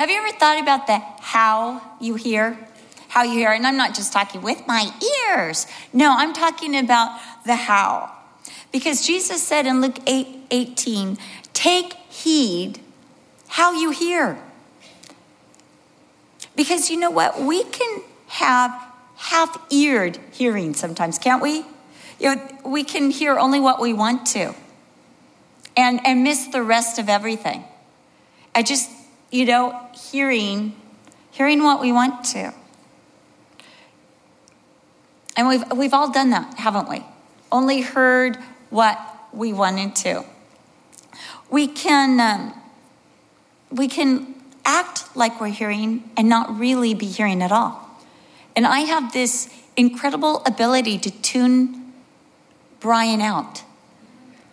Have you ever thought about the how you hear? How you hear, and I'm not just talking with my ears. No, I'm talking about the how. Because Jesus said in Luke 8 18, take heed how you hear. Because you know what? We can have half eared hearing sometimes, can't we? You know, we can hear only what we want to and, and miss the rest of everything. I just, you know, hearing, hearing what we want to. And we've, we've all done that, haven't we? Only heard what we wanted to. We can, um, we can act like we're hearing and not really be hearing at all. And I have this incredible ability to tune Brian out.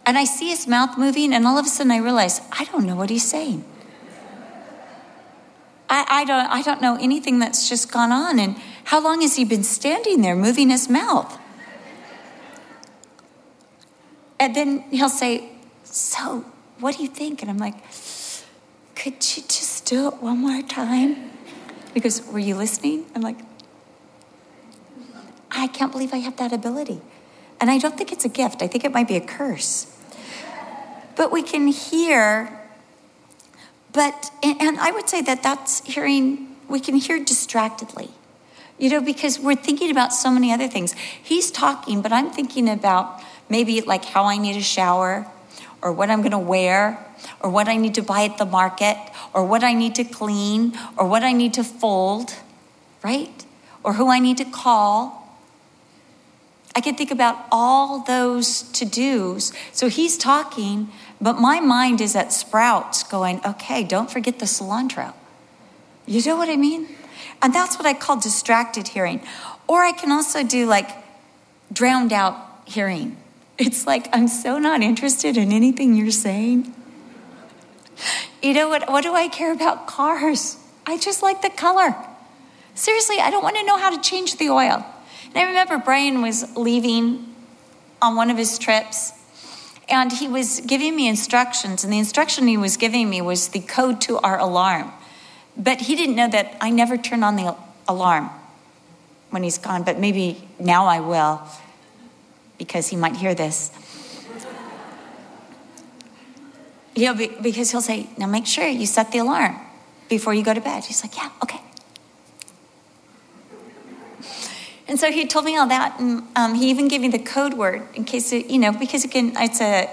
And I see his mouth moving, and all of a sudden I realize I don't know what he's saying. I, I, don't, I don't know anything that's just gone on. And how long has he been standing there moving his mouth? And then he'll say, So, what do you think? And I'm like, Could you just do it one more time? Because, Were you listening? I'm like, I can't believe I have that ability. And I don't think it's a gift, I think it might be a curse. But we can hear, but, and I would say that that's hearing, we can hear distractedly. You know, because we're thinking about so many other things. He's talking, but I'm thinking about maybe like how I need a shower, or what I'm gonna wear, or what I need to buy at the market, or what I need to clean, or what I need to fold, right? Or who I need to call. I can think about all those to dos. So he's talking, but my mind is at Sprouts going, okay, don't forget the cilantro. You know what I mean? And that's what I call distracted hearing. Or I can also do like drowned out hearing. It's like, I'm so not interested in anything you're saying. You know what? What do I care about cars? I just like the color. Seriously, I don't want to know how to change the oil. And I remember Brian was leaving on one of his trips, and he was giving me instructions, and the instruction he was giving me was the code to our alarm. But he didn't know that I never turn on the alarm when he's gone, but maybe now I will because he might hear this. You because he'll say, Now make sure you set the alarm before you go to bed. He's like, Yeah, okay. And so he told me all that, and um, he even gave me the code word in case it, you know, because again, it's a,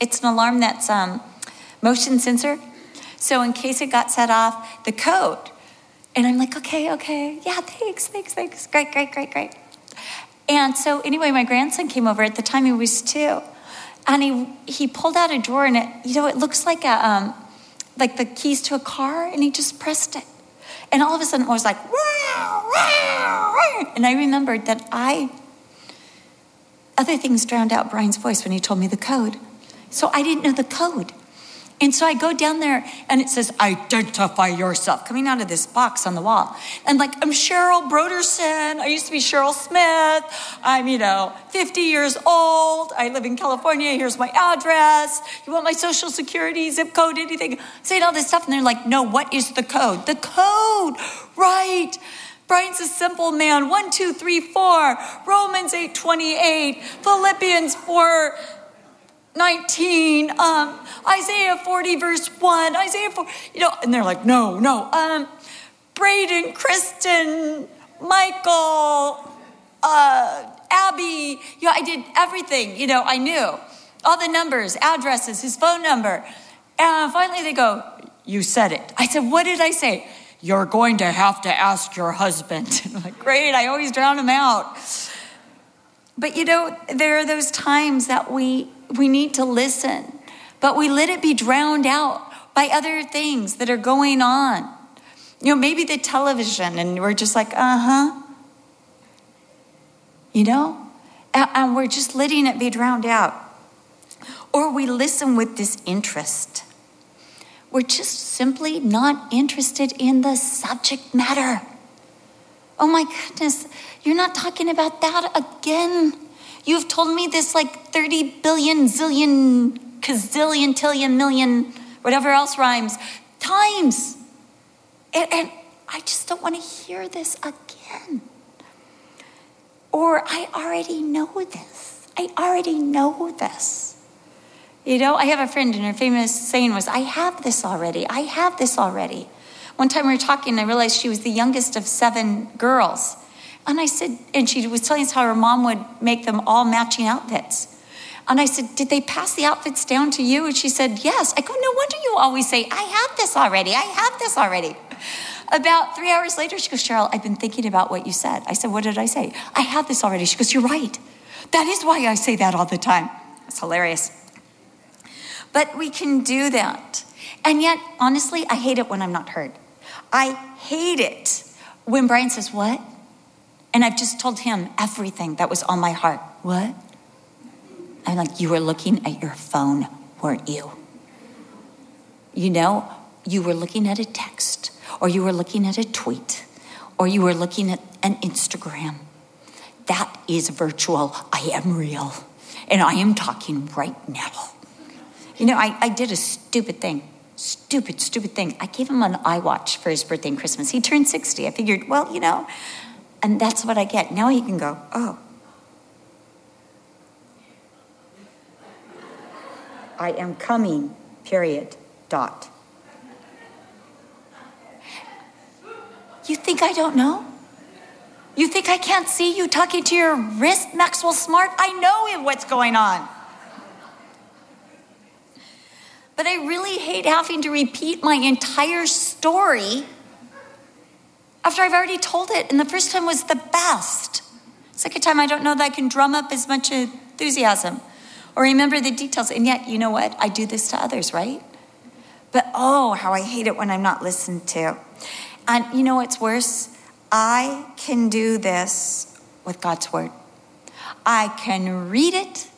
it's an alarm that's um, motion sensor. So in case it got set off, the code. And I'm like, okay, okay, yeah, thanks, thanks, thanks, great, great, great, great. And so anyway, my grandson came over at the time he was two, and he he pulled out a drawer, and it, you know, it looks like a um, like the keys to a car, and he just pressed it. And all of a sudden, I was like, wow, wow, and I remembered that I, other things drowned out Brian's voice when he told me the code. So I didn't know the code. And so I go down there and it says, identify yourself, coming out of this box on the wall. And like, I'm Cheryl Brodersen. I used to be Cheryl Smith. I'm, you know, 50 years old. I live in California. Here's my address. You want my social security, zip code, anything? Saying all this stuff. And they're like, no, what is the code? The code, right. Brian's a simple man. One, two, three, four. Romans 8, 28. Philippians 4, 19, um, Isaiah 40, verse 1, Isaiah 4, you know, and they're like, no, no. Um, Braden, Kristen, Michael, uh, Abby, you know, I did everything, you know, I knew all the numbers, addresses, his phone number. And finally they go, You said it. I said, What did I say? You're going to have to ask your husband. I'm like, Great, I always drown him out. But you know, there are those times that we we need to listen, but we let it be drowned out by other things that are going on. You know, maybe the television, and we're just like, uh huh. You know? And, we're just letting it be drowned out. Or we listen with disinterest. We're just simply not interested in the subject matter. Oh my goodness, you're not talking about that again. You've told me this like 30 billion, zillion, kazillion, tillion, million, whatever else rhymes, times. And, and I just don't want to hear this again. Or I already know this. I already know this. You know, I have a friend, and her famous saying was, I have this already. I have this already. One time we were talking, and I realized she was the youngest of seven girls. And I said, and she was telling us how her mom would make them all matching outfits. And I said, Did they pass the outfits down to you? And she said, Yes. I go, No wonder you always say, I have this already. I have this already. About three hours later, she goes, Cheryl, I've been thinking about what you said. I said, What did I say? I have this already. She goes, You're right. That is why I say that all the time. It's hilarious. But we can do that. And yet, honestly, I hate it when I'm not heard. I hate it when Brian says, What? And I've just told him everything that was on my heart. What? I'm like, You were looking at your phone, weren't you? You know, you were looking at a text, or you were looking at a tweet, or you were looking at an Instagram. That is virtual. I am real. And I am talking right now. You know, I, I did a stupid thing. Stupid, stupid thing. I gave him an iWatch for his birthday and Christmas. He turned 60. I figured, well, you know, and that's what I get. Now he can go, oh. I am coming, period, dot. You think I don't know? You think I can't see you talking to your wrist, Maxwell Smart? I know what's going on. But I really hate having to repeat my entire story after I've already told it. And the first time was the best. Second time, I don't know that I can drum up as much enthusiasm or remember the details. And yet, you know what? I do this to others, right? But oh, how I hate it when I'm not listened to. And you know what's worse? I can do this with God's word. I can read it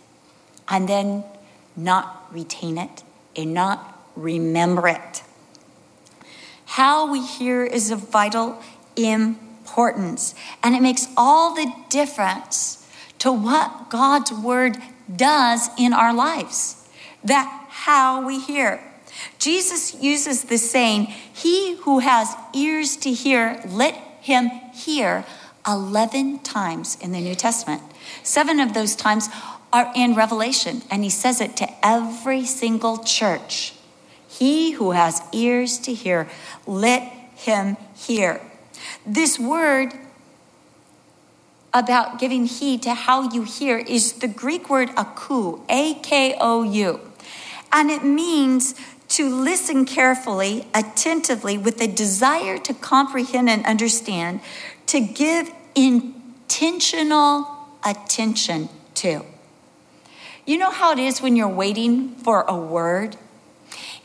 and then not retain it and not remember it. How we hear is of vital importance, and it makes all the difference to what God's word does in our lives. That how we hear. Jesus uses the saying, He who has ears to hear, let him hear 11 times in the New Testament. Seven of those times are in Revelation, and he says it to every single church. He who has ears to hear, let him hear. This word about giving heed to how you hear is the Greek word akou, A K O U. And it means to listen carefully, attentively, with a desire to comprehend and understand, to give intentional attention to. You know how it is when you're waiting for a word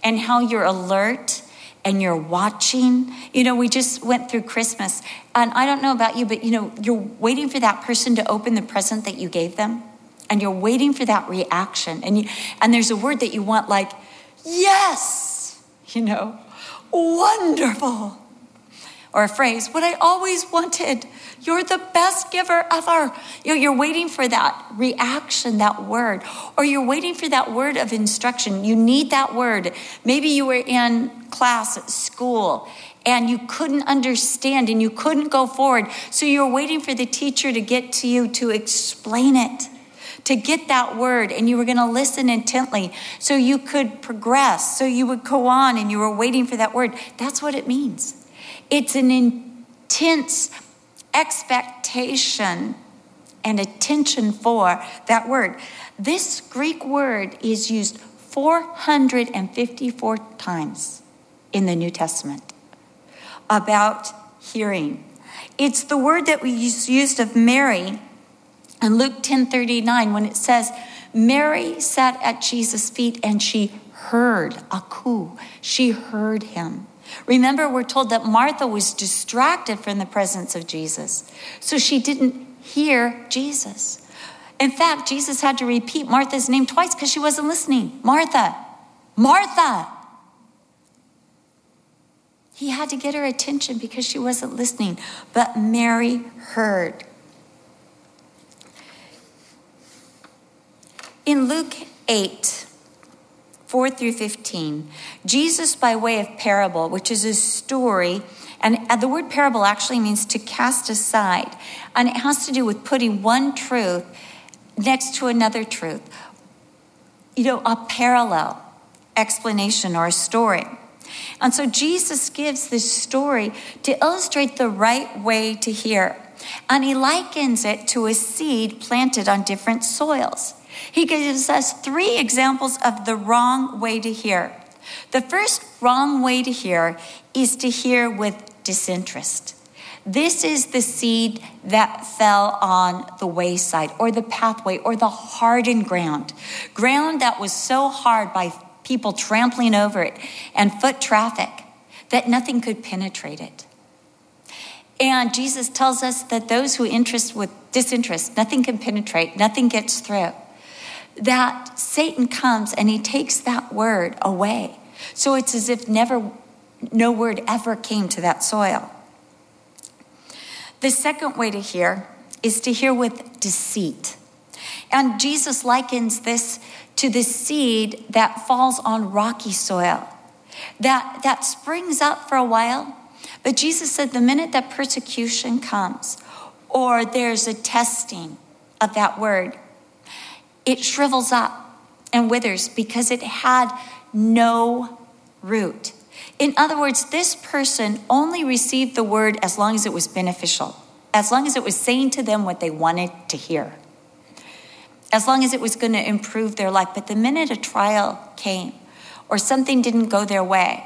and how you're alert and you're watching. You know, we just went through Christmas, and I don't know about you, but you know, you're waiting for that person to open the present that you gave them, and you're waiting for that reaction. And you, and there's a word that you want like, yes, you know, wonderful. Or a phrase, what I always wanted. You're the best giver ever. You know, you're waiting for that reaction, that word, or you're waiting for that word of instruction. You need that word. Maybe you were in class at school and you couldn't understand and you couldn't go forward. So you're waiting for the teacher to get to you to explain it to get that word and you were going to listen intently so you could progress, so you would go on and you were waiting for that word. That's what it means. It's an intense expectation and attention for that word. This Greek word is used 454 times in the New Testament about hearing. It's the word that we used of Mary in Luke 10:39 when it says Mary sat at Jesus' feet and she heard akou. She heard him. Remember, we're told that Martha was distracted from the presence of Jesus, so she didn't hear Jesus. In fact, Jesus had to repeat Martha's name twice because she wasn't listening. Martha, Martha. He had to get her attention because she wasn't listening, but Mary heard. In Luke 8, 4 through 15. Jesus, by way of parable, which is a story, and the word parable actually means to cast aside, and it has to do with putting one truth next to another truth. You know, a parallel explanation or a story. And so Jesus gives this story to illustrate the right way to hear. And he likens it to a seed planted on different soils. He gives us three examples of the wrong way to hear. The first wrong way to hear is to hear with disinterest. This is the seed that fell on the wayside or the pathway or the hardened ground. Ground that was so hard by people trampling over it and foot traffic that nothing could penetrate it. And Jesus tells us that those who interest with disinterest, nothing can penetrate, nothing gets through that Satan comes and he takes that word away. So it's as if never, no word ever came to that soil. The second way to hear is to hear with deceit. And Jesus likens this to the seed that falls on rocky soil, that, that springs up for a while. But Jesus said the minute that persecution comes, or there's a testing of that word, it shrivels up and withers because it had no root. In other words, this person only received the word as long as it was beneficial, as long as it was saying to them what they wanted to hear, as long as it was going to improve their life. But the minute a trial came or something didn't go their way,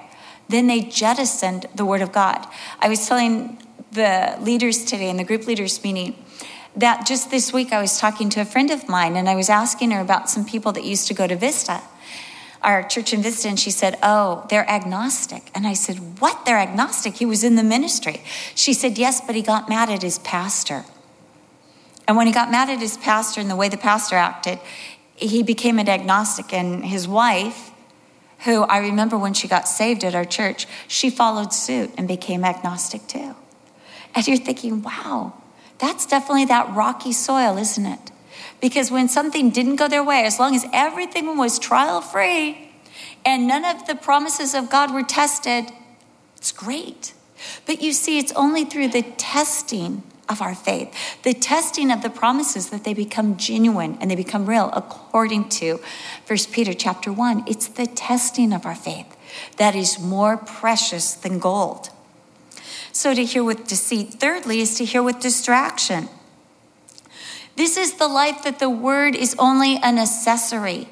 then they jettisoned the word of God. I was telling the leaders today in the group leaders meeting that just this week I was talking to a friend of mine and I was asking her about some people that used to go to Vista, our church in Vista, and she said, Oh, they're agnostic. And I said, What? They're agnostic? He was in the ministry. She said, Yes, but he got mad at his pastor. And when he got mad at his pastor and the way the pastor acted, he became an agnostic. And his wife, who I remember when she got saved at our church, she followed suit and became agnostic too. And you're thinking, wow, that's definitely that rocky soil, isn't it? Because when something didn't go their way, as long as everything was trial free and none of the promises of God were tested, it's great. But you see, it's only through the testing of our faith, the testing of the promises that they become genuine and they become real according to 1 Peter chapter 1. It's the testing of our faith that is more precious than gold. So to hear with deceit. Thirdly, is to hear with distraction. This is the life that the word is only an accessory.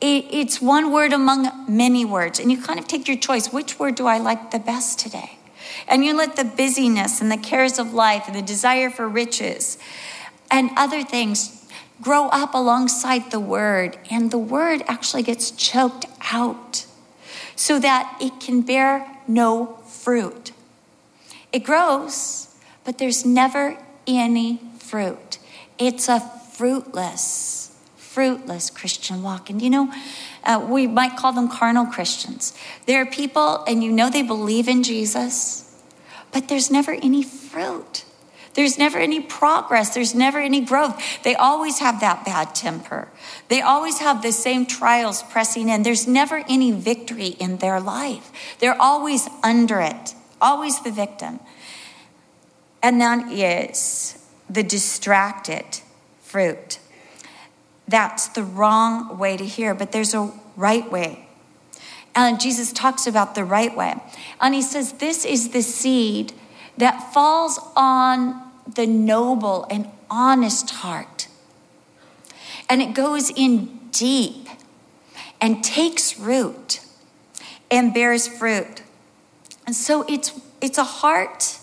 it's one word among many words, and you kind of take your choice. Which word do I like the best today? And you let the busyness and the cares of life and the desire for riches and other things grow up alongside the word, and the word actually gets choked out so that it can bear no fruit. It grows, but there's never any fruit. It's a fruitless, fruitless Christian walk. And you know, uh, we might call them carnal Christians. There are people, and you know they believe in Jesus, but there's never any fruit. There's never any progress. There's never any growth. They always have that bad temper. They always have the same trials pressing in. There's never any victory in their life. They're always under it always the victim. And that is the distracted fruit. That's the wrong way to hear, but there's a right way. And Jesus talks about the right way. And he says, This is the seed that falls on the noble and honest heart. And it goes in deep and takes root and bears fruit. And so it's it's a heart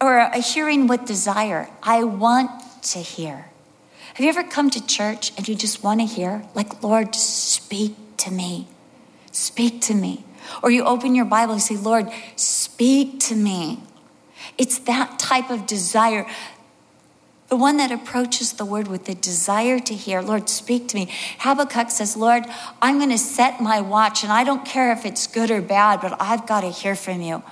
or a hearing with desire. I want to hear. Have you ever come to church and you just want to hear? Like, Lord, speak to me. Speak to me. Or you open your Bible and say, Lord, speak to me. It's that type of desire. The one that approaches the word with the desire to hear, Lord, speak to me. Habakkuk says, Lord, I'm going to set my watch, and I don't care if it's good or bad, but I've got to hear from you.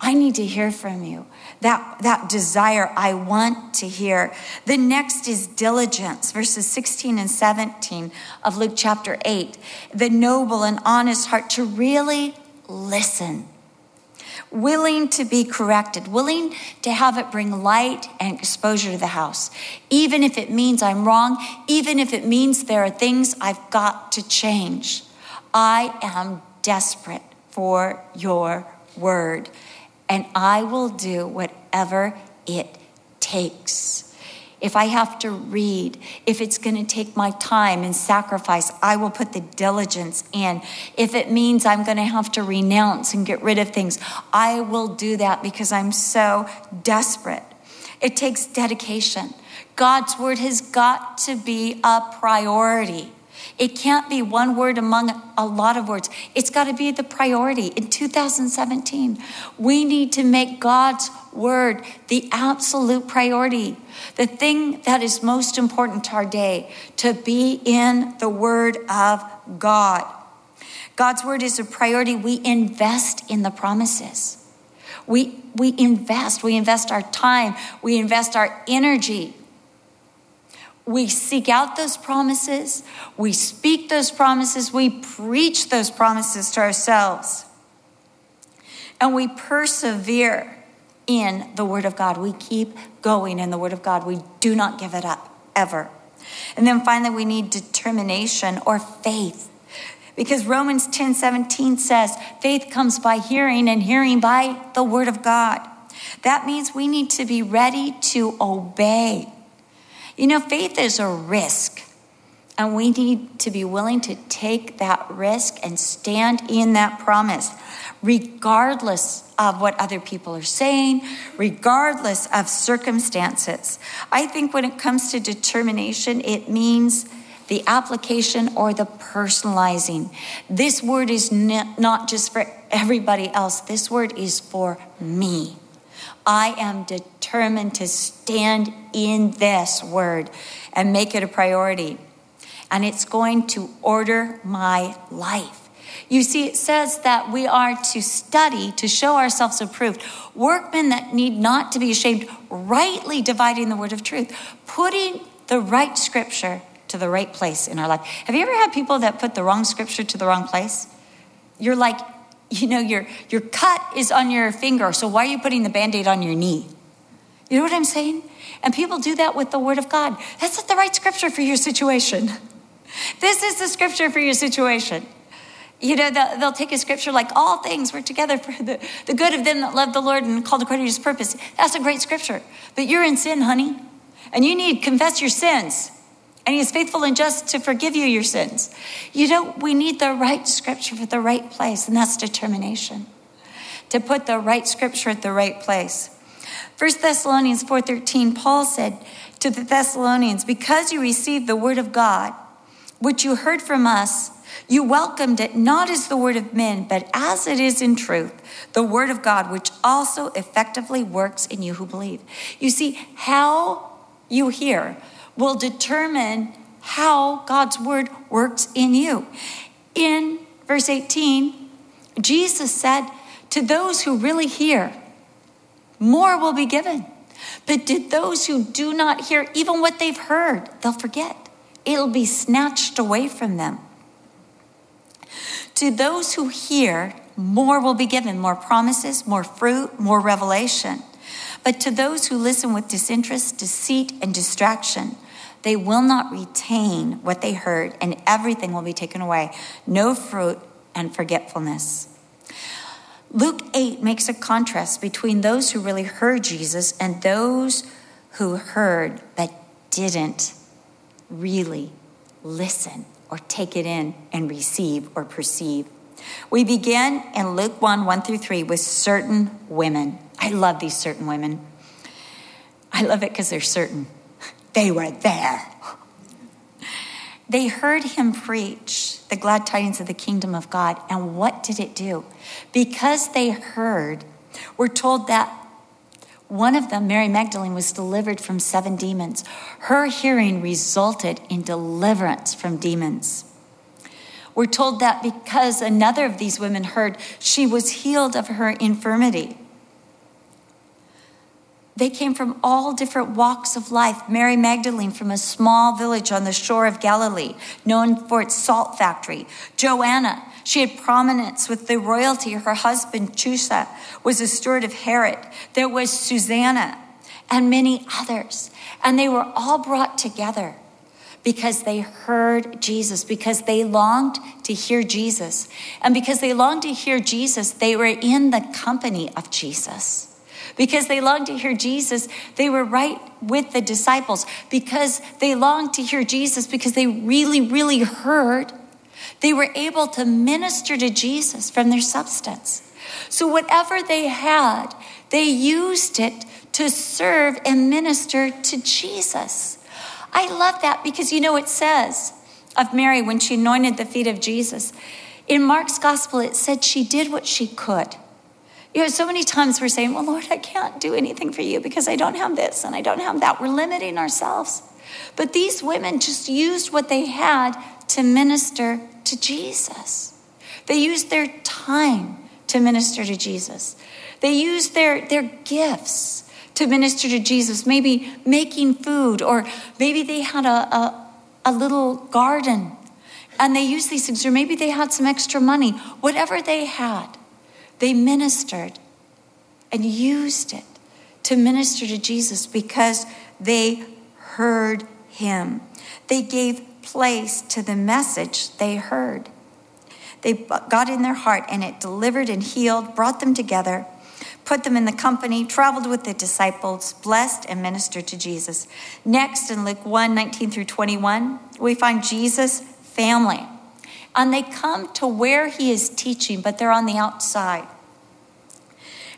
I need to hear from you. That, that desire, I want to hear. The next is diligence, verses 16 and 17 of Luke chapter 8. The noble and honest heart to really listen, willing to be corrected, willing to have it bring light and exposure to the house, even if it means I'm wrong, even if it means there are things I've got to change. I am desperate for your word and I will do whatever it takes. If I have to read, if it's going to take my time and sacrifice, I will put the diligence in. If it means I'm going to have to renounce and get rid of things, I will do that because I'm so desperate. It takes dedication. God's word has got to be a priority. It can't be one word among a lot of words. It's got to be the priority. In 2017, we need to make God's word the absolute priority, the thing that is most important to our day, to be in the word of God. God's word is a priority. We invest in the promises. We, we invest, we invest our time, we invest our energy we seek out those promises, we speak those promises, we preach those promises to ourselves, and we persevere in the Word of God. We keep going in the Word of God. We do not give it up ever. And then finally, we need determination or faith. Because Romans 10 17 says, faith comes by hearing, and hearing by the Word of God. That means we need to be ready to obey. You know, faith is a risk, and we need to be willing to take that risk and stand in that promise, regardless of what other people are saying, regardless of circumstances. I think when it comes to determination, it means the application or the personalizing. This word is not just for everybody else, this word is for me. I am determined to stand in this word and make it a priority. And it's going to order my life. You see, it says that we are to study to show ourselves approved, workmen that need not to be ashamed, rightly dividing the word of truth, putting the right scripture to the right place in our life. Have you ever had people that put the wrong scripture to the wrong place? You're like, you know, your, your cut is on your finger, so why are you putting the band aid on your knee? You know what I'm saying? And people do that with the Word of God. That's not the right scripture for your situation. This is the scripture for your situation. You know, they'll, they'll take a scripture like, all things work together for the, the good of them that love the Lord and called according to his purpose. That's a great scripture. But you're in sin, honey. And you need confess your sins and he is faithful and just to forgive you your sins. You know, we need the right scripture for the right place, and that's determination. To put the right scripture at the right place. 1 Thessalonians 4:13 Paul said to the Thessalonians, "Because you received the word of God, which you heard from us, you welcomed it not as the word of men, but as it is in truth, the word of God, which also effectively works in you who believe." You see how you hear will determine how God's word works in you. In verse 18, Jesus said, To those who really hear, more will be given. But to those who do not hear even what they've heard, they'll forget. It'll be snatched away from them. To those who hear, more will be given more promises, more fruit, more revelation. But to those who listen with disinterest, deceit, and distraction, they will not retain what they heard, and everything will be taken away. No fruit and forgetfulness. Luke 8 makes a contrast between those who really heard Jesus and those who heard but didn't really listen or take it in and receive or perceive. We begin in Luke 1 1 through 3 with certain women. I love these certain women. I love it because they're certain. They were there. They heard him preach the glad tidings of the kingdom of God. And what did it do? Because they heard, we're told that one of them, Mary Magdalene, was delivered from seven demons. Her hearing resulted in deliverance from demons. We're told that because another of these women heard, she was healed of her infirmity. They came from all different walks of life. Mary Magdalene from a small village on the shore of Galilee, known for its salt factory. Joanna, she had prominence with the royalty. Her husband, Chuza, was a steward of Herod. There was Susanna and many others. And they were all brought together because they heard Jesus, because they longed to hear Jesus. And because they longed to hear Jesus, they were in the company of Jesus. Because they longed to hear Jesus, they were right with the disciples. Because they longed to hear Jesus, because they really, really heard, they were able to minister to Jesus from their substance. So, whatever they had, they used it to serve and minister to Jesus. I love that because you know, it says of Mary when she anointed the feet of Jesus. In Mark's gospel, it said she did what she could. You know, so many times we're saying, Well, Lord, I can't do anything for you because I don't have this and I don't have that. We're limiting ourselves. But these women just used what they had to minister to Jesus. They used their time to minister to Jesus. They used their, their gifts to minister to Jesus, maybe making food, or maybe they had a, a, a little garden and they used these things, or maybe they had some extra money. Whatever they had, they ministered and used it to minister to Jesus because they heard him. They gave place to the message they heard. They got in their heart and it delivered and healed, brought them together, put them in the company, traveled with the disciples, blessed and ministered to Jesus. Next, in Luke 1 19 through 21, we find Jesus' family. And they come to where he is teaching, but they're on the outside.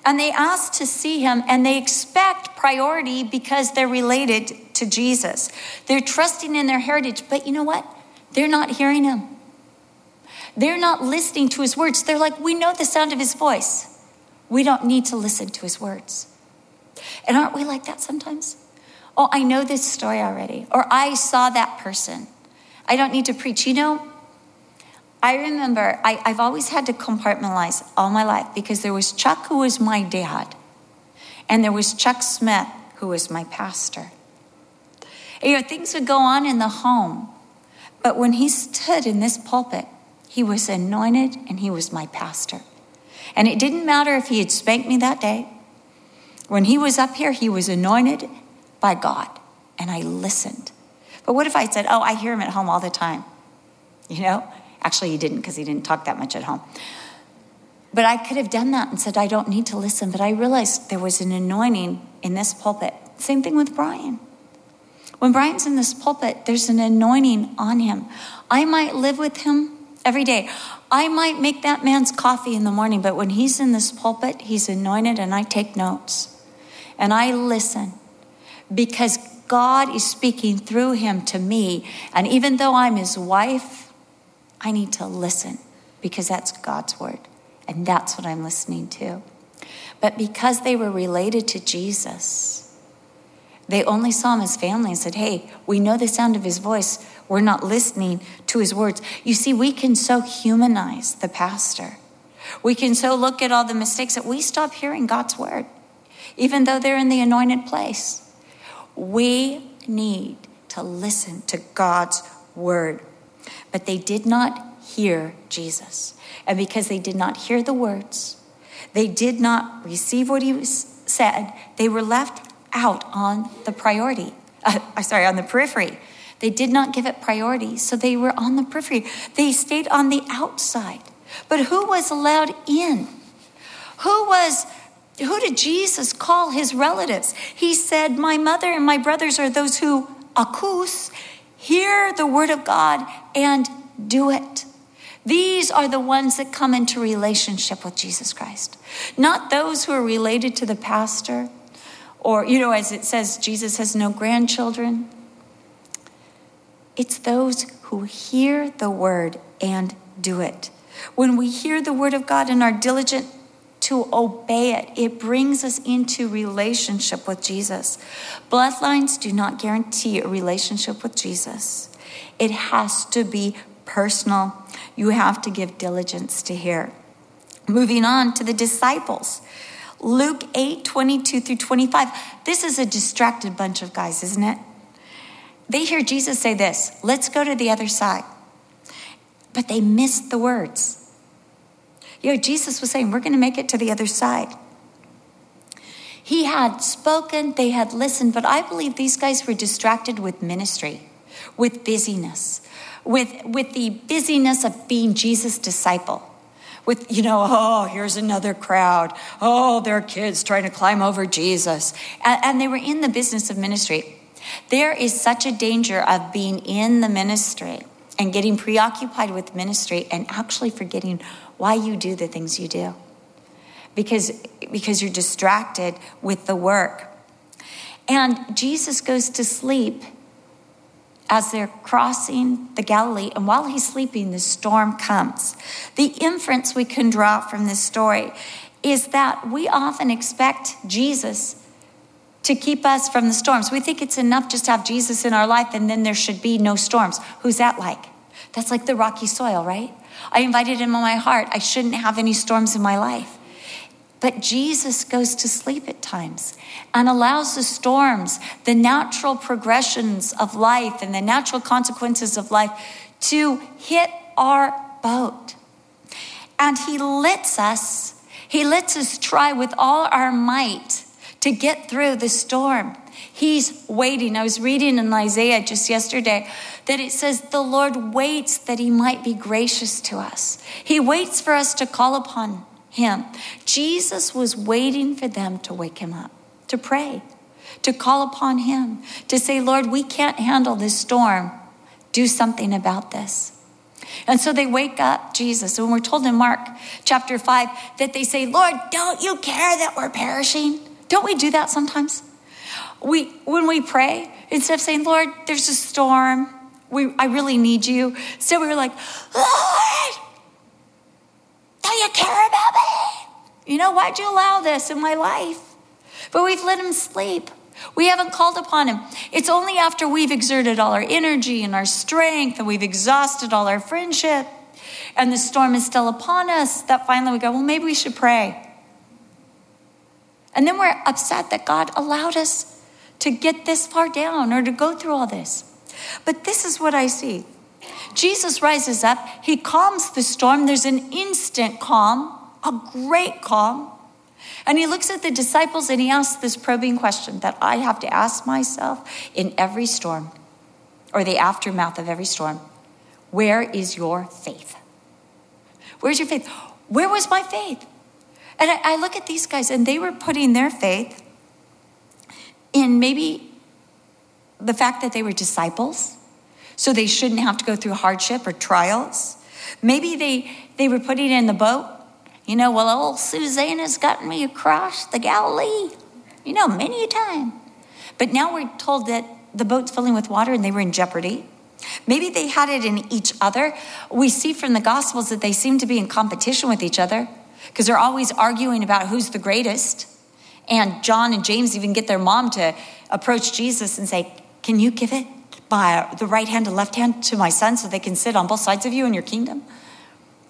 And they ask to see him, and they expect priority because they're related to Jesus. They're trusting in their heritage, but you know what? They're not hearing him. They're not listening to his words. They're like, we know the sound of his voice. We don't need to listen to his words. And aren't we like that sometimes? Oh, I know this story already. Or I saw that person. I don't need to preach. You know, I remember I, have always had to compartmentalize all my life because there was Chuck, who was my dad, and there was Chuck Smith, who was my pastor. And, you know, things would go on in the home, but when he stood in this pulpit, he was anointed and he was my pastor. And it didn't matter if he had spanked me that day. When he was up here, he was anointed by God, and I listened. But what if I said, Oh, I hear him at home all the time? You know? Actually, he didn't because he didn't talk that much at home. But I could have done that and said, I don't need to listen. But I realized there was an anointing in this pulpit. Same thing with Brian. When Brian's in this pulpit, there's an anointing on him. I might live with him every day. I might make that man's coffee in the morning, but when he's in this pulpit, he's anointed and I take notes and I listen because God is speaking through him to me. And even though I'm his wife, I need to listen because that's God's word and that's what I'm listening to. But because they were related to Jesus, they only saw him as family and said, Hey, we know the sound of his voice. We're not listening to his words. You see, we can so humanize the pastor. We can so look at all the mistakes that we stop hearing God's word, even though they're in the anointed place. We need to listen to God's word. But they did not hear Jesus. And because they did not hear the words, they did not receive what he said, they were left out on the priority. Uh, sorry, on the periphery. They did not give it priority, so they were on the periphery. They stayed on the outside. But who was allowed in? Who was who did Jesus call his relatives? He said, "My mother and my brothers are those who akus hear the word of God and do it." These are the ones that come into relationship with Jesus Christ. Not those who are related to the pastor or you know as it says Jesus has no grandchildren. It's those who hear the word and do it. When we hear the word of God and are diligent to obey it, it brings us into relationship with Jesus. Bloodlines do not guarantee a relationship with Jesus, it has to be personal. You have to give diligence to hear. Moving on to the disciples. Luke 8 22 through 25. This is a distracted bunch of guys, isn't it? They hear Jesus say this let's go to the other side. But they missed the words. You know, Jesus was saying, we're going to make it to the other side. He had spoken, they had listened, but I believe these guys were distracted with ministry, with busyness, with, with the busyness of being Jesus' disciple. With, you know, oh, here's another crowd. Oh, there are kids trying to climb over Jesus. And, and they were in the business of ministry. There is such a danger of being in the ministry and getting preoccupied with ministry and actually forgetting why you do the things you do because, because you're distracted with the work. And Jesus goes to sleep as they're crossing the Galilee, and while he's sleeping, the storm comes. The inference we can draw from this story is that we often expect Jesus to keep us from the storms. We think it's enough just to have Jesus in our life and then there should be no storms. Who's that like? That's like the rocky soil, right? I invited him in my heart. I shouldn't have any storms in my life. But Jesus goes to sleep at times and allows the storms, the natural progressions of life and the natural consequences of life to hit our boat. And He lets us, He lets us try with all our might to get through the storm. He's waiting. I was reading in Isaiah just yesterday that it says, The Lord waits that He might be gracious to us. He waits for us to call upon him. Jesus was waiting for them to wake him up, to pray, to call upon him, to say, Lord, we can't handle this storm. Do something about this. And so they wake up Jesus. And we're told in Mark chapter 5 that they say, Lord, don't you care that we're perishing? Don't we do that sometimes? We, when we pray, instead of saying, Lord, there's a storm, we, I really need you. So we were like, Lord, do you care about me? You know, why'd you allow this in my life? But we've let him sleep. We haven't called upon him. It's only after we've exerted all our energy and our strength and we've exhausted all our friendship and the storm is still upon us that finally we go, well, maybe we should pray. And then we're upset that God allowed us to get this far down or to go through all this. But this is what I see Jesus rises up, he calms the storm. There's an instant calm, a great calm. And he looks at the disciples and he asks this probing question that I have to ask myself in every storm or the aftermath of every storm Where is your faith? Where's your faith? Where was my faith? And I, I look at these guys and they were putting their faith in maybe the fact that they were disciples so they shouldn't have to go through hardship or trials. Maybe they, they were putting in the boat. You know, well, old Susanna's gotten me across the Galilee, you know, many a time. But now we're told that the boat's filling with water and they were in jeopardy. Maybe they had it in each other. We see from the Gospels that they seem to be in competition with each other because they're always arguing about who's the greatest. And John and James even get their mom to approach Jesus and say, Can you give it? by the right hand and left hand to my son so they can sit on both sides of you in your kingdom?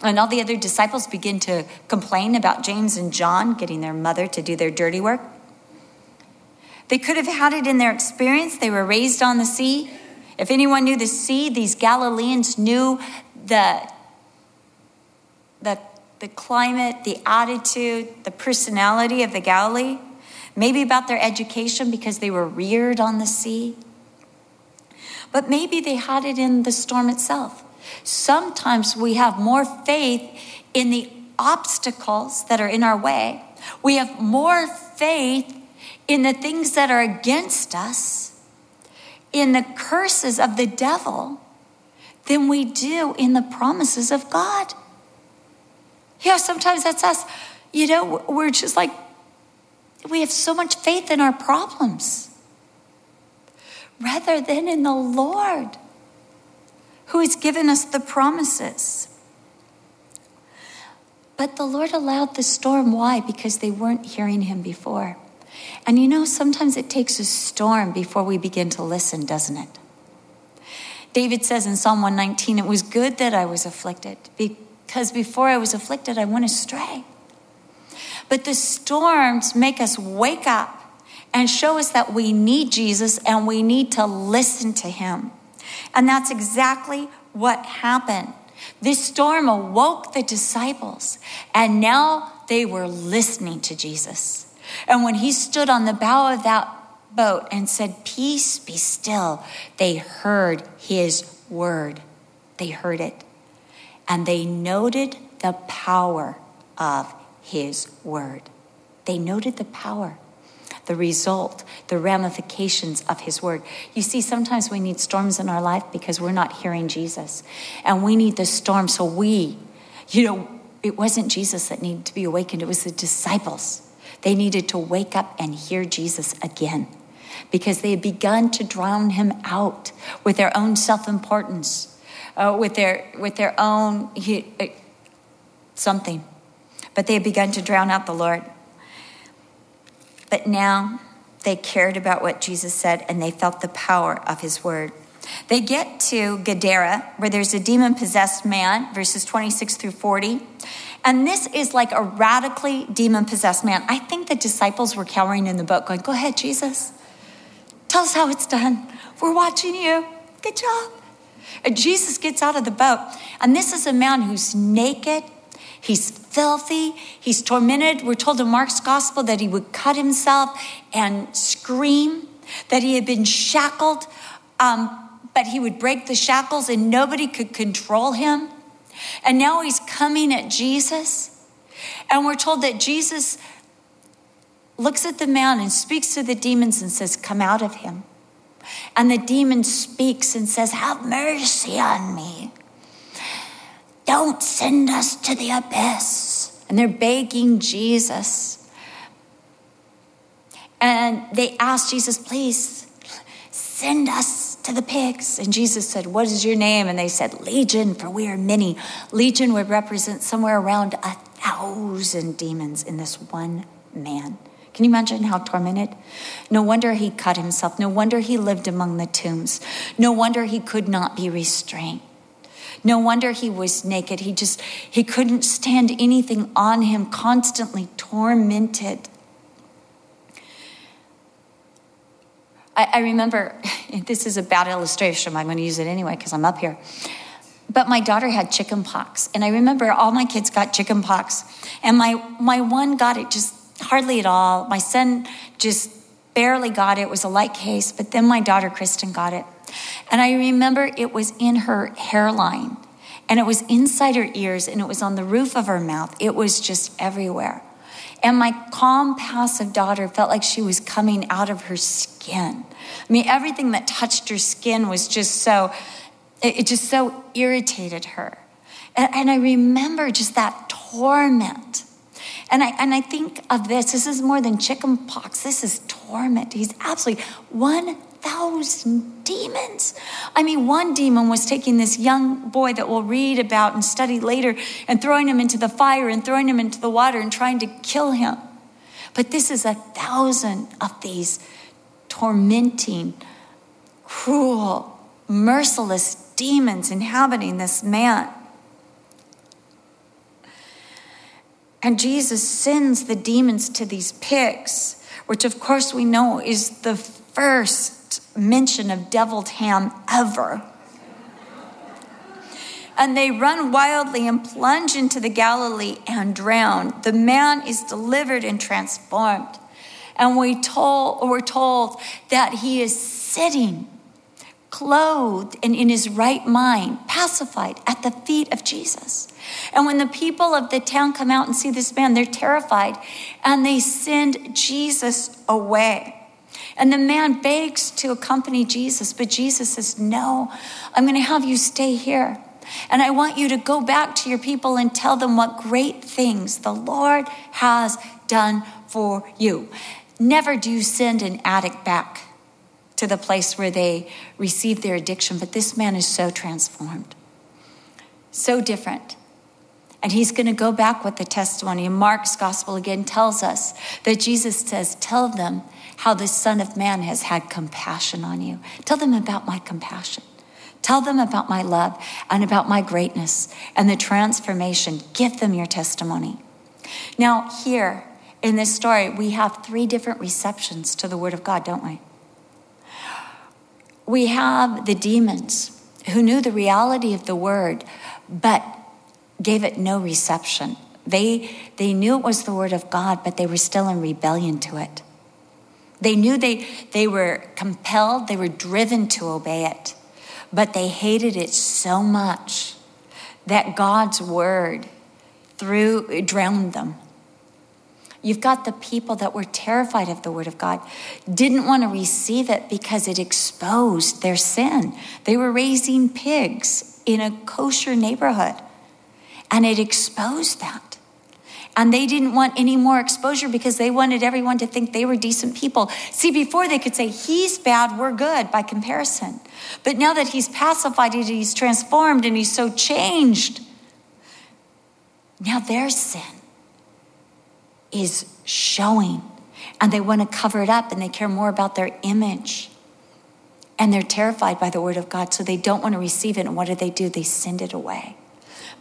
And all the other disciples begin to complain about James and John getting their mother to do their dirty work. They could have had it in their experience. They were raised on the sea. If anyone knew the sea, these Galileans knew the, the, the climate, the attitude, the personality of the Galilee. Maybe about their education because they were reared on the sea but maybe they had it in the storm itself. Sometimes we have more faith in the obstacles that are in our way. We have more faith in the things that are against us, in the curses of the devil, than we do in the promises of God. Yeah, sometimes that's us. You know, we're just like, we have so much faith in our problems rather than in the Lord who has given us the promises. But the Lord allowed the storm. Why? Because they weren't hearing Him before. And you know, sometimes it takes a storm before we begin to listen, doesn't it? David says in Psalm 119, It was good that I was afflicted, because before I was afflicted, I went astray. But the storms make us wake up and show us that we need Jesus and we need to listen to him. And that's exactly what happened. This storm awoke the disciples, and now they were listening to Jesus. And when he stood on the bow of that boat and said, Peace be still, they heard his word. They heard it. And they noted the power of his word. They noted the power, the result, the ramifications of his word. You see, sometimes we need storms in our life because we're not hearing Jesus. And we need the storm so we, you know, it wasn't Jesus that needed to be awakened, it was the disciples. They needed to wake up and hear Jesus again because they had begun to drown him out with their own self importance, uh, with, their, with their own he, uh, something. But they had begun to drown out the Lord. But now they cared about what Jesus said and they felt the power of his word. They get to Gadara, where there's a demon possessed man, verses 26 through 40. And this is like a radically demon possessed man. I think the disciples were cowering in the boat, going, Go ahead, Jesus. Tell us how it's done. We're watching you. Good job. And Jesus gets out of the boat. And this is a man who's naked He's filthy. He's tormented. We're told in Mark's gospel that he would cut himself and scream, that he had been shackled, um, but he would break the shackles and nobody could control him. And now he's coming at Jesus. And we're told that Jesus looks at the man and speaks to the demons and says, Come out of him. And the demon speaks and says, Have mercy on me. Don't send us to the abyss. And they're begging Jesus. And they asked Jesus, please send us to the pigs. And Jesus said, What is your name? And they said, Legion, for we are many. Legion would represent somewhere around a thousand demons in this one man. Can you imagine how tormented? No wonder he cut himself. No wonder he lived among the tombs. No wonder he could not be restrained. No wonder he was naked. He just, he couldn't stand anything on him, constantly tormented. I, I remember, this is a bad illustration, I'm going to use it anyway because I'm up here. But my daughter had chicken pox, and I remember all my kids got chicken pox, and my, my one got it just hardly at all. My son just barely got it. It was a light case, but then my daughter Kristen got it. And I remember it was in her hairline and it was inside her ears and it was on the roof of her mouth. It was just everywhere. And my calm, passive daughter felt like she was coming out of her skin. I mean, everything that touched her skin was just so, it just so irritated her. And, I remember just that torment. And I, and I think of this, this is more than chicken pox, this is torment. He's absolutely one thousand demons. I mean, one demon was taking this young boy that we'll read about and study later and throwing him into the fire and throwing him into the water and trying to kill him. But this is a thousand of these tormenting, cruel, merciless demons inhabiting this man. And Jesus sends the demons to these pigs, which of course we know is the first mention of deviled ham ever. And they run wildly and plunge into the Galilee and drown. The man is delivered and transformed. And we told, we're told that he is sitting, clothed and in his right mind, pacified at the feet of Jesus. And when the people of the town come out and see this man, they're terrified and they send Jesus away. And the man begs to accompany Jesus, but Jesus says, No, I'm going to have you stay here. And I want you to go back to your people and tell them what great things the Lord has done for you. Never do you send an addict back to the place where they received their addiction, but this man is so transformed, so different. And he's going to go back with the testimony. And Mark's gospel again tells us that Jesus says, Tell them how the Son of Man has had compassion on you. Tell them about my compassion. Tell them about my love and about my greatness and the transformation. Give them your testimony. Now, here, in this story, we have three different receptions to the Word of God, don't we? We have the demons who knew the reality of the Word, but gave it no reception. They, they knew it was the Word of God, but they were still in rebellion to it. They knew they, they were compelled, they were driven to obey it, but they hated it so much that God's Word through, drowned them. You've got the people that were terrified of the word of God, didn't want to receive it because it exposed their sin. They were raising pigs in a kosher neighborhood, and it exposed that. And they didn't want any more exposure because they wanted everyone to think they were decent people. See, before they could say, he's bad, we're good by comparison. But now that he's pacified and he's transformed and he's so changed, now their sin is showing and they want to cover it up and they care more about their image. And they're terrified by the word of God, so they don't want to receive it. And what do they do? They send it away.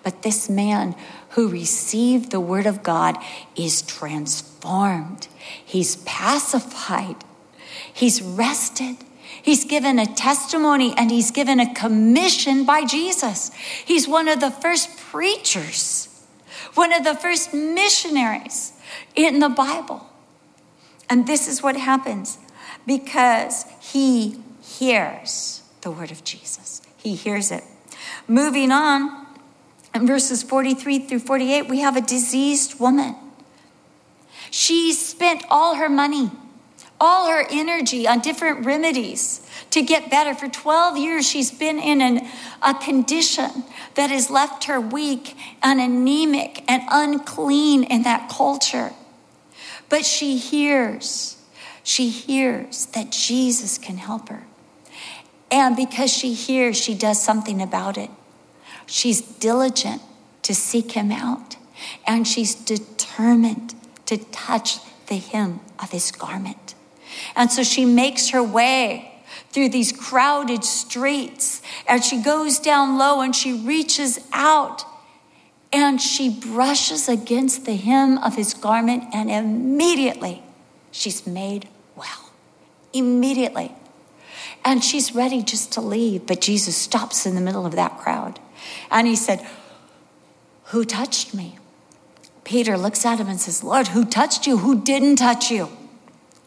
But this man who received the word of God is transformed. He's pacified. He's rested. He's given a testimony and he's given a commission by Jesus. He's one of the first preachers, one of the first missionaries in the Bible. And this is what happens because he hears the word of Jesus. He hears it. Moving on, in verses 43 through 48, we have a diseased woman. She spent all her money, all her energy on different remedies to get better. For 12 years, she's been in an, a condition that has left her weak and anemic and unclean in that culture. But she hears, she hears that Jesus can help her. And because she hears, she does something about it. She's diligent to seek him out, and she's determined to touch the hem of his garment. And so she makes her way through these crowded streets and she goes down low and she reaches out and she brushes against the hem of his garment, and immediately she's made well. Immediately. And she's ready just to leave, but Jesus stops in the middle of that crowd. And he said, Who touched me? Peter looks at him and says, Lord, who touched you? Who didn't touch you?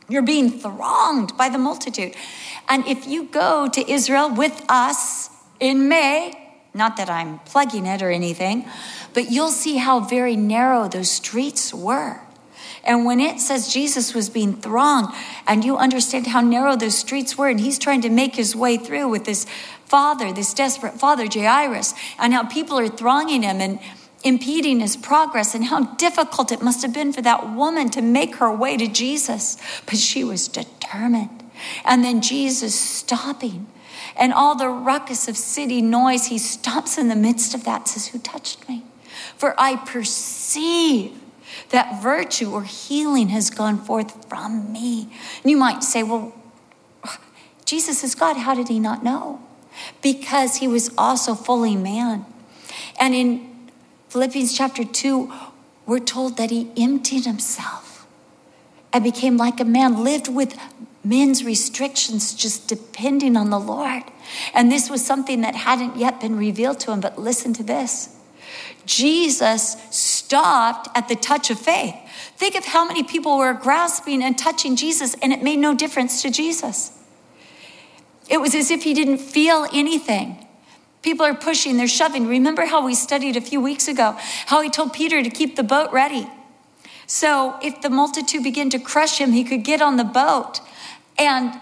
You're being thronged by the multitude. And if you go to Israel with us in May, not that I'm plugging it or anything, but you'll see how very narrow those streets were. And when it says Jesus was being thronged, and you understand how narrow those streets were, and he's trying to make his way through with this father, this desperate father, Jairus, and how people are thronging him and impeding his progress, and how difficult it must have been for that woman to make her way to Jesus. But she was determined. And then Jesus stopping and all the ruckus of city noise, he stops in the midst of that, says, Who touched me? For I perceive that virtue or healing has gone forth from me. And you might say, Well, Jesus is God. How did he not know? Because he was also fully man. And in Philippians chapter 2, we're told that he emptied himself and became like a man, lived with men's restrictions just depending on the Lord. And this was something that hadn't yet been revealed to him. But listen to this Jesus stopped at the touch of faith. Think of how many people were grasping and touching Jesus, and it made no difference to Jesus. It was as if he didn't feel anything. People are pushing, they're shoving. Remember how we studied a few weeks ago how he told Peter to keep the boat ready. So if the multitude began to crush him, he could get on the boat and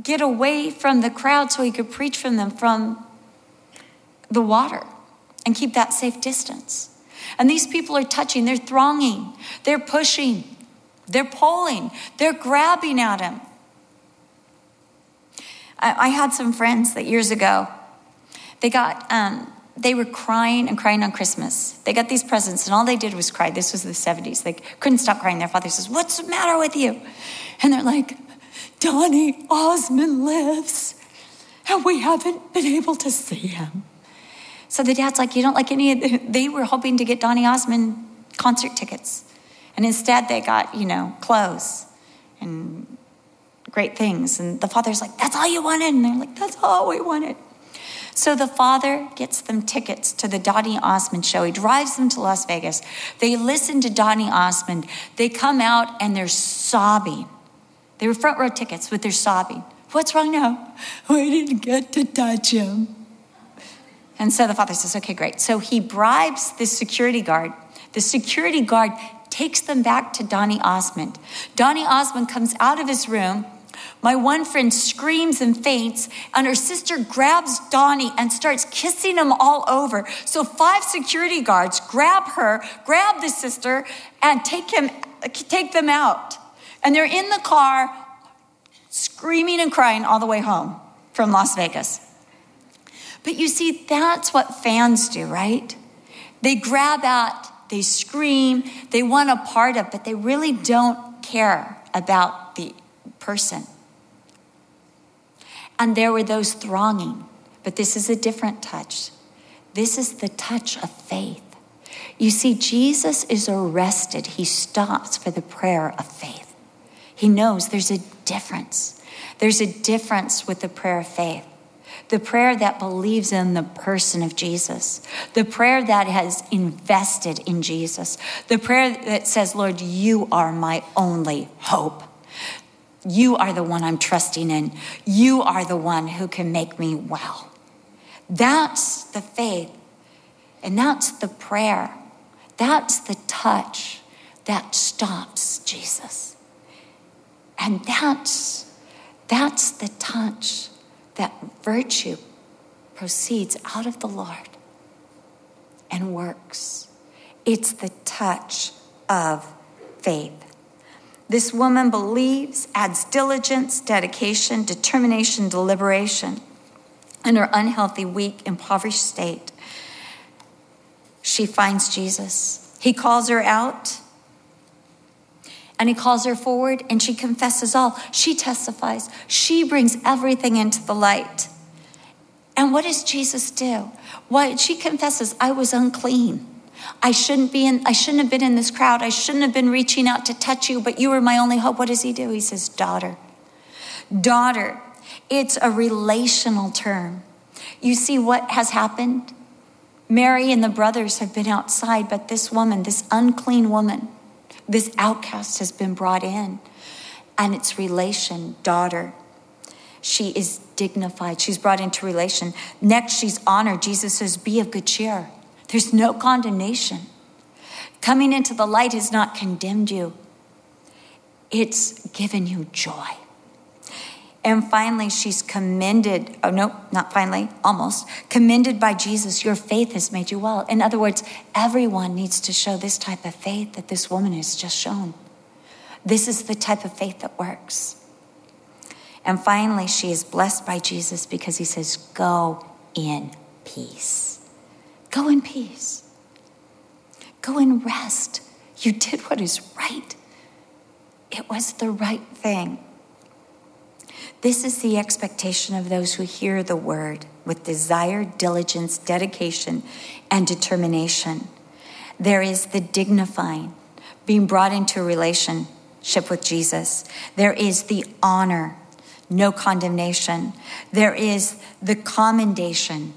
get away from the crowd so he could preach from them from the water and keep that safe distance. And these people are touching, they're thronging, they're pushing, they're pulling, they're grabbing at him. I, I had some friends that years ago, they got, um, they were crying and crying on Christmas. They got these presents, and all they did was cry. This was the 70s. They couldn't stop crying. Their father says, What's the matter with you? And they're like, Donny Osmond lives, and we haven't been able to see him. So the dad's like, You don't like any of the, they were hoping to get Donny Osmond concert tickets. And instead, they got, you know, clothes and great things. And the father's like, That's all you wanted? And they're like, That's all we wanted. So the father gets them tickets to the Donny Osmond show. He drives them to Las Vegas. They listen to Donny Osmond. They come out and they're sobbing. They were front row tickets, but they're sobbing. What's wrong now? We didn't get to touch him. And so the father says, Okay, great. So he bribes the security guard. The security guard takes them back to Donny Osmond. Donny Osmond comes out of his room my one friend screams and faints, and her sister grabs Donny and starts kissing him all over. So five security guards grab her, grab the sister, and take him, take them out. And they're in the car, screaming and crying all the way home from Las Vegas. But you see, that's what fans do, right? They grab at, they scream, they want a part of, but they really don't care about the person. And there were those thronging. But this is a different touch. This is the touch of faith. You see, Jesus is arrested. He stops for the prayer of faith. He knows there's a difference. There's a difference with the prayer of faith. The prayer that believes in the person of Jesus. The prayer that has invested in Jesus. The prayer that says, Lord, you are my only hope. You are the one I'm trusting in. You are the one who can make me well. That's the faith. And that's the prayer. That's the touch that stops Jesus. And that's, that's the touch that virtue proceeds out of the Lord and works. It's the touch of faith. This woman believes, adds diligence, dedication, determination, deliberation. In her unhealthy, weak, impoverished state, she finds Jesus. He calls her out and he calls her forward and she confesses all. She testifies. She brings everything into the light. And what does Jesus do? Why she confesses, I was unclean. I shouldn't be in, I shouldn't have been in this crowd. I shouldn't have been reaching out to touch you, but you were my only hope. What does he do? He says, daughter. Daughter. It's a relational term. You see what has happened? Mary and the brothers have been outside, but this woman, this unclean woman, this outcast has been brought in. And it's relation, daughter. She is dignified. She's brought into relation. Next, she's honored. Jesus says, Be of good cheer. There's no condemnation. Coming into the light has not condemned you, it's given you joy. And finally, she's commended. Oh, no, not finally, almost. Commended by Jesus. Your faith has made you well. In other words, everyone needs to show this type of faith that this woman has just shown. This is the type of faith that works. And finally, she is blessed by Jesus because he says, Go in peace. Go in peace. Go and rest. You did what is right. It was the right thing. This is the expectation of those who hear the word with desire, diligence, dedication, and determination. There is the dignifying, being brought into relationship with Jesus. There is the honor, no condemnation. There is the commendation,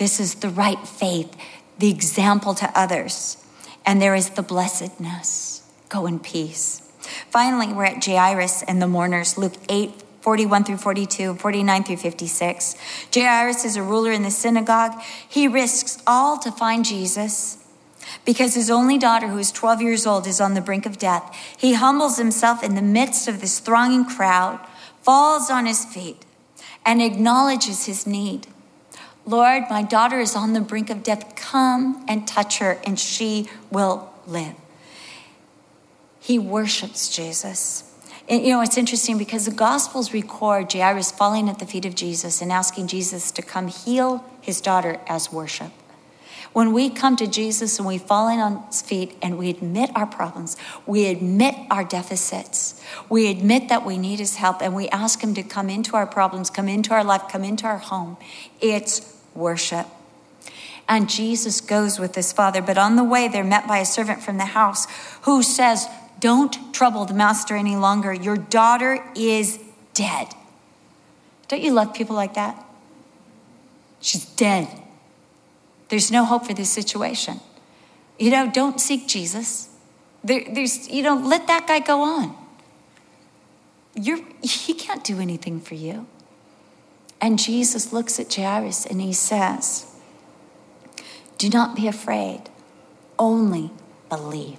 this is the right faith, the example to others. And there is the blessedness. Go in peace. Finally, we're at Jairus and the mourners, Luke 8, 41 through 42, 49 through 56. Jairus is a ruler in the synagogue. He risks all to find Jesus because his only daughter, who is 12 years old, is on the brink of death. He humbles himself in the midst of this thronging crowd, falls on his feet, and acknowledges his need. Lord, my daughter is on the brink of death. Come and touch her, and she will live. He worships Jesus. And, you know, it's interesting because the Gospels record Jairus falling at the feet of Jesus and asking Jesus to come heal his daughter as worship. When we come to Jesus and we fall on his feet and we admit our problems, we admit our deficits, we admit that we need his help, and we ask him to come into our problems, come into our life, come into our home, it's worship. And Jesus goes with his father. But on the way, they're met by a servant from the house who says, Don't trouble the master any longer. Your daughter is dead. Don't you love people like that? She's dead. There's no hope for this situation. You know, don't seek Jesus. There, there's, you know, let that guy go on. You're, he can't do anything for you. And Jesus looks at Jairus and he says, Do not be afraid, only believe.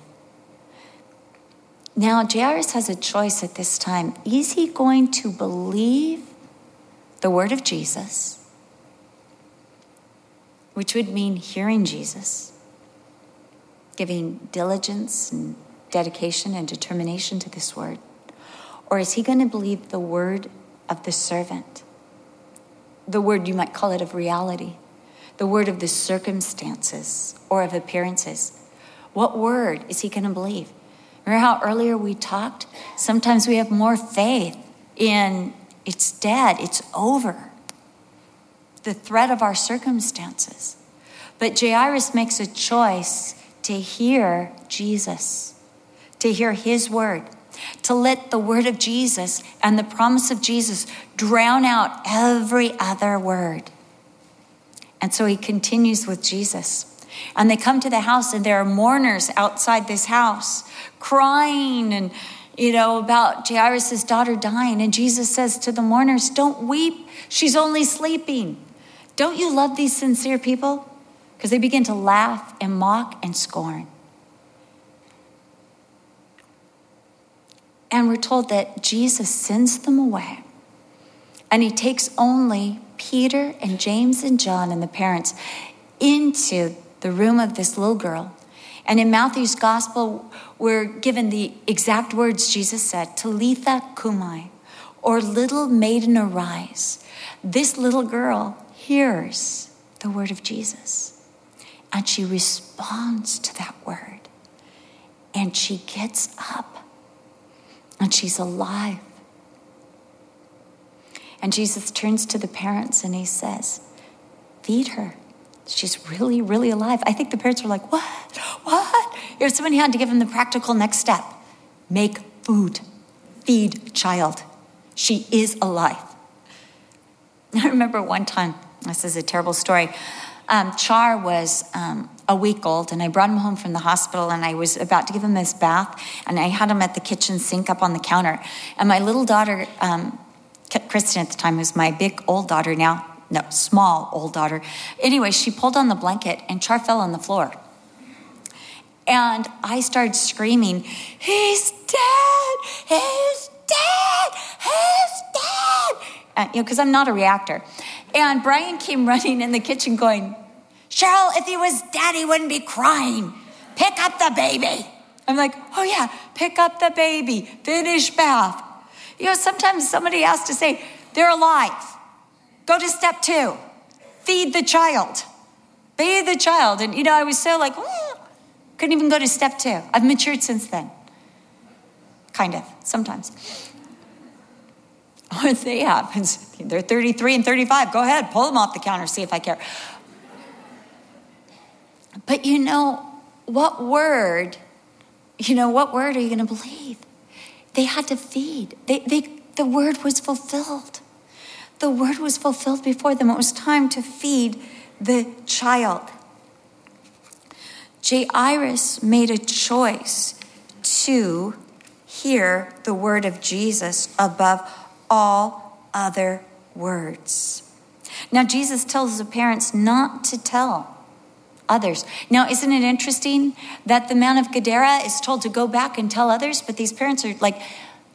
Now, Jairus has a choice at this time. Is he going to believe the word of Jesus, which would mean hearing Jesus, giving diligence and dedication and determination to this word? Or is he going to believe the word of the servant? The word, you might call it, of reality, the word of the circumstances or of appearances. What word is he going to believe? Remember how earlier we talked? Sometimes we have more faith in it's dead, it's over, the threat of our circumstances. But Jairus makes a choice to hear Jesus, to hear his word, to let the word of Jesus and the promise of Jesus drown out every other word. And so he continues with Jesus. And they come to the house, and there are mourners outside this house crying and, you know, about Jairus' daughter dying. And Jesus says to the mourners, Don't weep, she's only sleeping. Don't you love these sincere people? Because they begin to laugh and mock and scorn. And we're told that Jesus sends them away. And he takes only Peter and James and John and the parents into the room of this little girl. And in Matthew's gospel, we're given the exact words Jesus said Talitha Kumai, or little maiden arise. This little girl hears the word of Jesus and she responds to that word and she gets up and she's alive. And Jesus turns to the parents and he says, Feed her. She's really, really alive. I think the parents were like, What? What? If somebody had to give him the practical next step make food, feed child. She is alive. I remember one time, this is a terrible story. Um, Char was um, a week old, and I brought him home from the hospital, and I was about to give him his bath, and I had him at the kitchen sink up on the counter. And my little daughter, um, Kristen at the time, was my big old daughter now, no, small old daughter. Anyway, she pulled on the blanket, and Char fell on the floor. And I started screaming, He's dead! He's dead! He's dead! Uh, you know, because I'm not a reactor. And Brian came running in the kitchen going, Cheryl, if he was dead, he wouldn't be crying. Pick up the baby. I'm like, oh yeah, pick up the baby, finish bath. You know, sometimes somebody has to say, they're alive. Go to step two, feed the child. bathe the child. And, you know, I was so like, mm, couldn't even go to step two. I've matured since then. Kind of, sometimes. Or they have. They're 33 and 35. Go ahead, pull them off the counter, see if I care. But you know, what word, you know, what word are you going to believe? They had to feed. They, they, the word was fulfilled. The word was fulfilled before them. It was time to feed the child. Jairus made a choice to hear the word of Jesus above all other words. Now, Jesus tells the parents not to tell others. Now, isn't it interesting that the man of Gadara is told to go back and tell others, but these parents are like,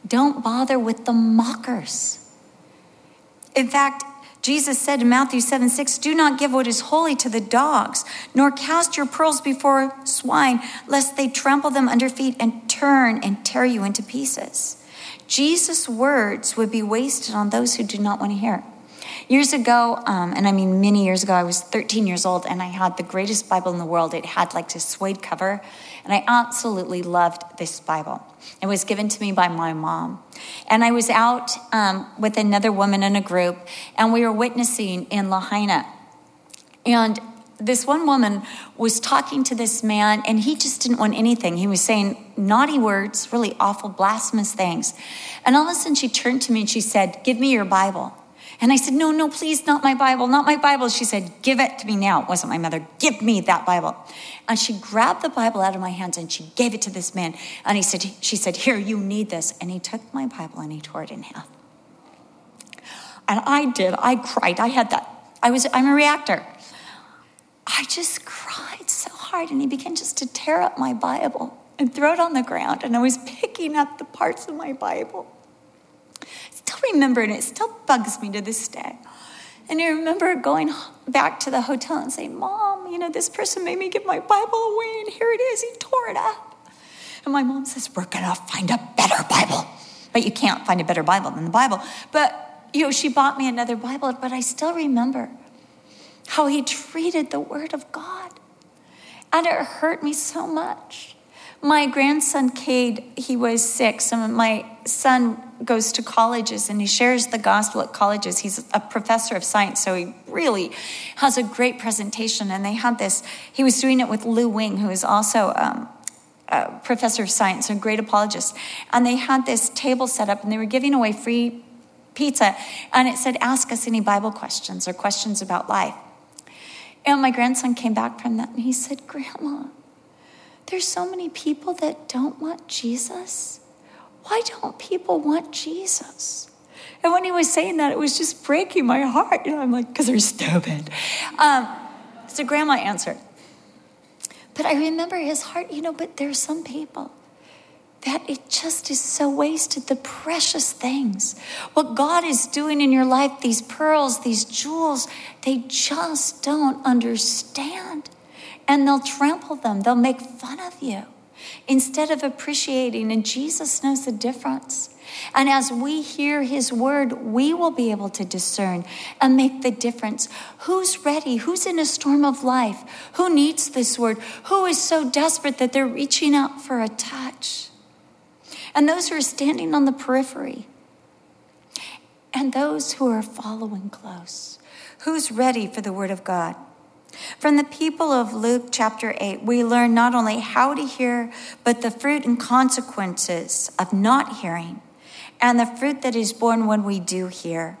don't bother with the mockers. In fact, Jesus said in Matthew 7 6, Do not give what is holy to the dogs, nor cast your pearls before swine, lest they trample them under feet and turn and tear you into pieces. Jesus' words would be wasted on those who do not want to hear. Years ago, um, and I mean many years ago, I was 13 years old and I had the greatest Bible in the world. It had like this suede cover, and I absolutely loved this Bible. It was given to me by my mom. And I was out um, with another woman in a group, and we were witnessing in Lahaina. And this one woman was talking to this man, and he just didn't want anything. He was saying naughty words, really awful, blasphemous things. And all of a sudden, she turned to me and she said, Give me your Bible. And I said, No, no, please, not my Bible, not my Bible. She said, Give it to me now. It wasn't my mother. Give me that Bible. And she grabbed the Bible out of my hands and she gave it to this man. And he said, She said, Here, you need this. And he took my Bible and he tore it in half. And I did. I cried. I had that. I was, I'm a reactor. I just cried so hard, and he began just to tear up my Bible and throw it on the ground. And I was picking up the parts of my Bible. Remember, and it still bugs me to this day. And I remember going back to the hotel and saying, Mom, you know, this person made me give my Bible away, and here it is. He tore it up. And my mom says, We're going to find a better Bible. But you can't find a better Bible than the Bible. But, you know, she bought me another Bible, but I still remember how he treated the Word of God. And it hurt me so much. My grandson, Cade, he was six, and my son goes to colleges and he shares the gospel at colleges. He's a professor of science, so he really has a great presentation. And they had this, he was doing it with Lou Wing, who is also um, a professor of science, a great apologist. And they had this table set up and they were giving away free pizza. And it said, Ask us any Bible questions or questions about life. And my grandson came back from that and he said, Grandma, there's so many people that don't want Jesus. Why don't people want Jesus? And when he was saying that, it was just breaking my heart. You know, I'm like, because they're stupid. Um, so grandma answered. But I remember his heart, you know, but there are some people that it just is so wasted the precious things. What God is doing in your life, these pearls, these jewels, they just don't understand. And they'll trample them, they'll make fun of you instead of appreciating. And Jesus knows the difference. And as we hear his word, we will be able to discern and make the difference. Who's ready? Who's in a storm of life? Who needs this word? Who is so desperate that they're reaching out for a touch? and those who are standing on the periphery, and those who are following close. Who's ready for the Word of God? From the people of Luke chapter 8, we learn not only how to hear, but the fruit and consequences of not hearing, and the fruit that is born when we do hear.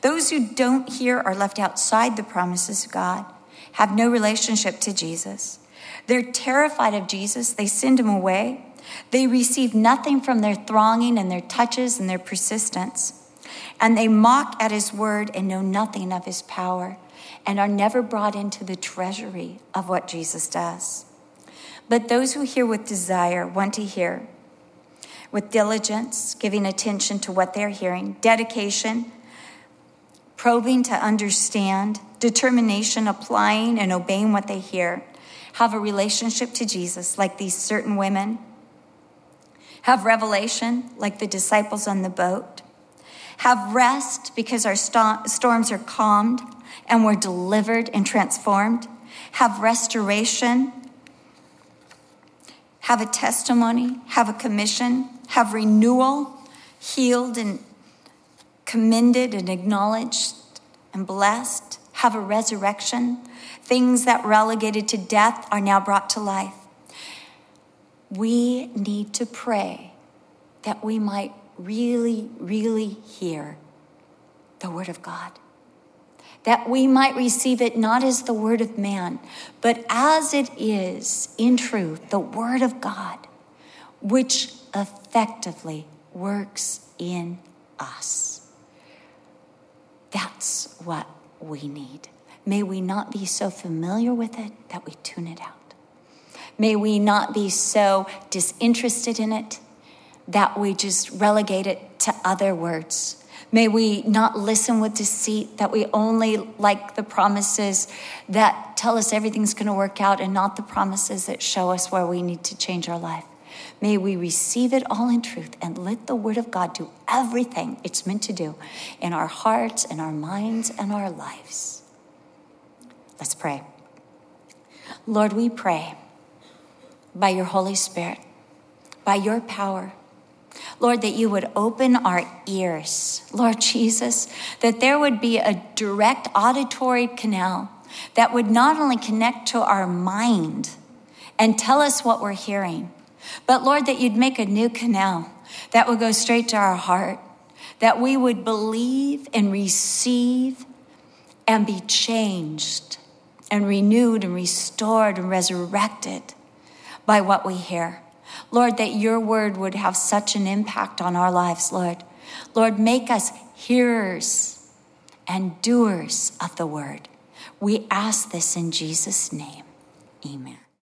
Those who don't hear are left outside the promises of God, have no relationship to Jesus. They're terrified of Jesus, they send him away. They receive nothing from their thronging and their touches and their persistence. And they mock at his word and know nothing of his power and are never brought into the treasury of what Jesus does. But those who hear with desire want to hear with diligence, giving attention to what they're hearing, dedication, probing to understand, determination, applying and obeying what they hear, have a relationship to Jesus like these certain women have revelation like the disciples on the boat, have rest because our st- storms are calmed and we're delivered and transformed, have restoration, have a testimony, have a commission, have renewal, healed and commended and acknowledged and blessed, have a resurrection. Things that relegated to death are now brought to life we need to pray that we might really, really hear the Word of God. That we might receive it not as the Word of man, but as it is in truth, the Word of God, which effectively works in us. That's what we need. May we not be so familiar with it that we tune it out. May we not be so disinterested in it that we just relegate it to other words. May we not listen with deceit, that we only like the promises that tell us everything's going to work out and not the promises that show us where we need to change our life. May we receive it all in truth and let the Word of God do everything it's meant to do in our hearts and our minds and our lives. Let's pray. Lord, we pray by your Holy Spirit, by your power. Lord, that you would open our ears, Lord Jesus, that there would be a direct auditory canal that would not only connect to our mind and tell us what we're hearing, but Lord, that you'd make a new canal that would go straight to our heart, that we would believe and receive and be changed and renewed and restored and resurrected by what we hear. Lord, that your word would have such an impact on our lives, Lord. Lord, make us hearers and doers of the word. We ask this in Jesus' name. Amen.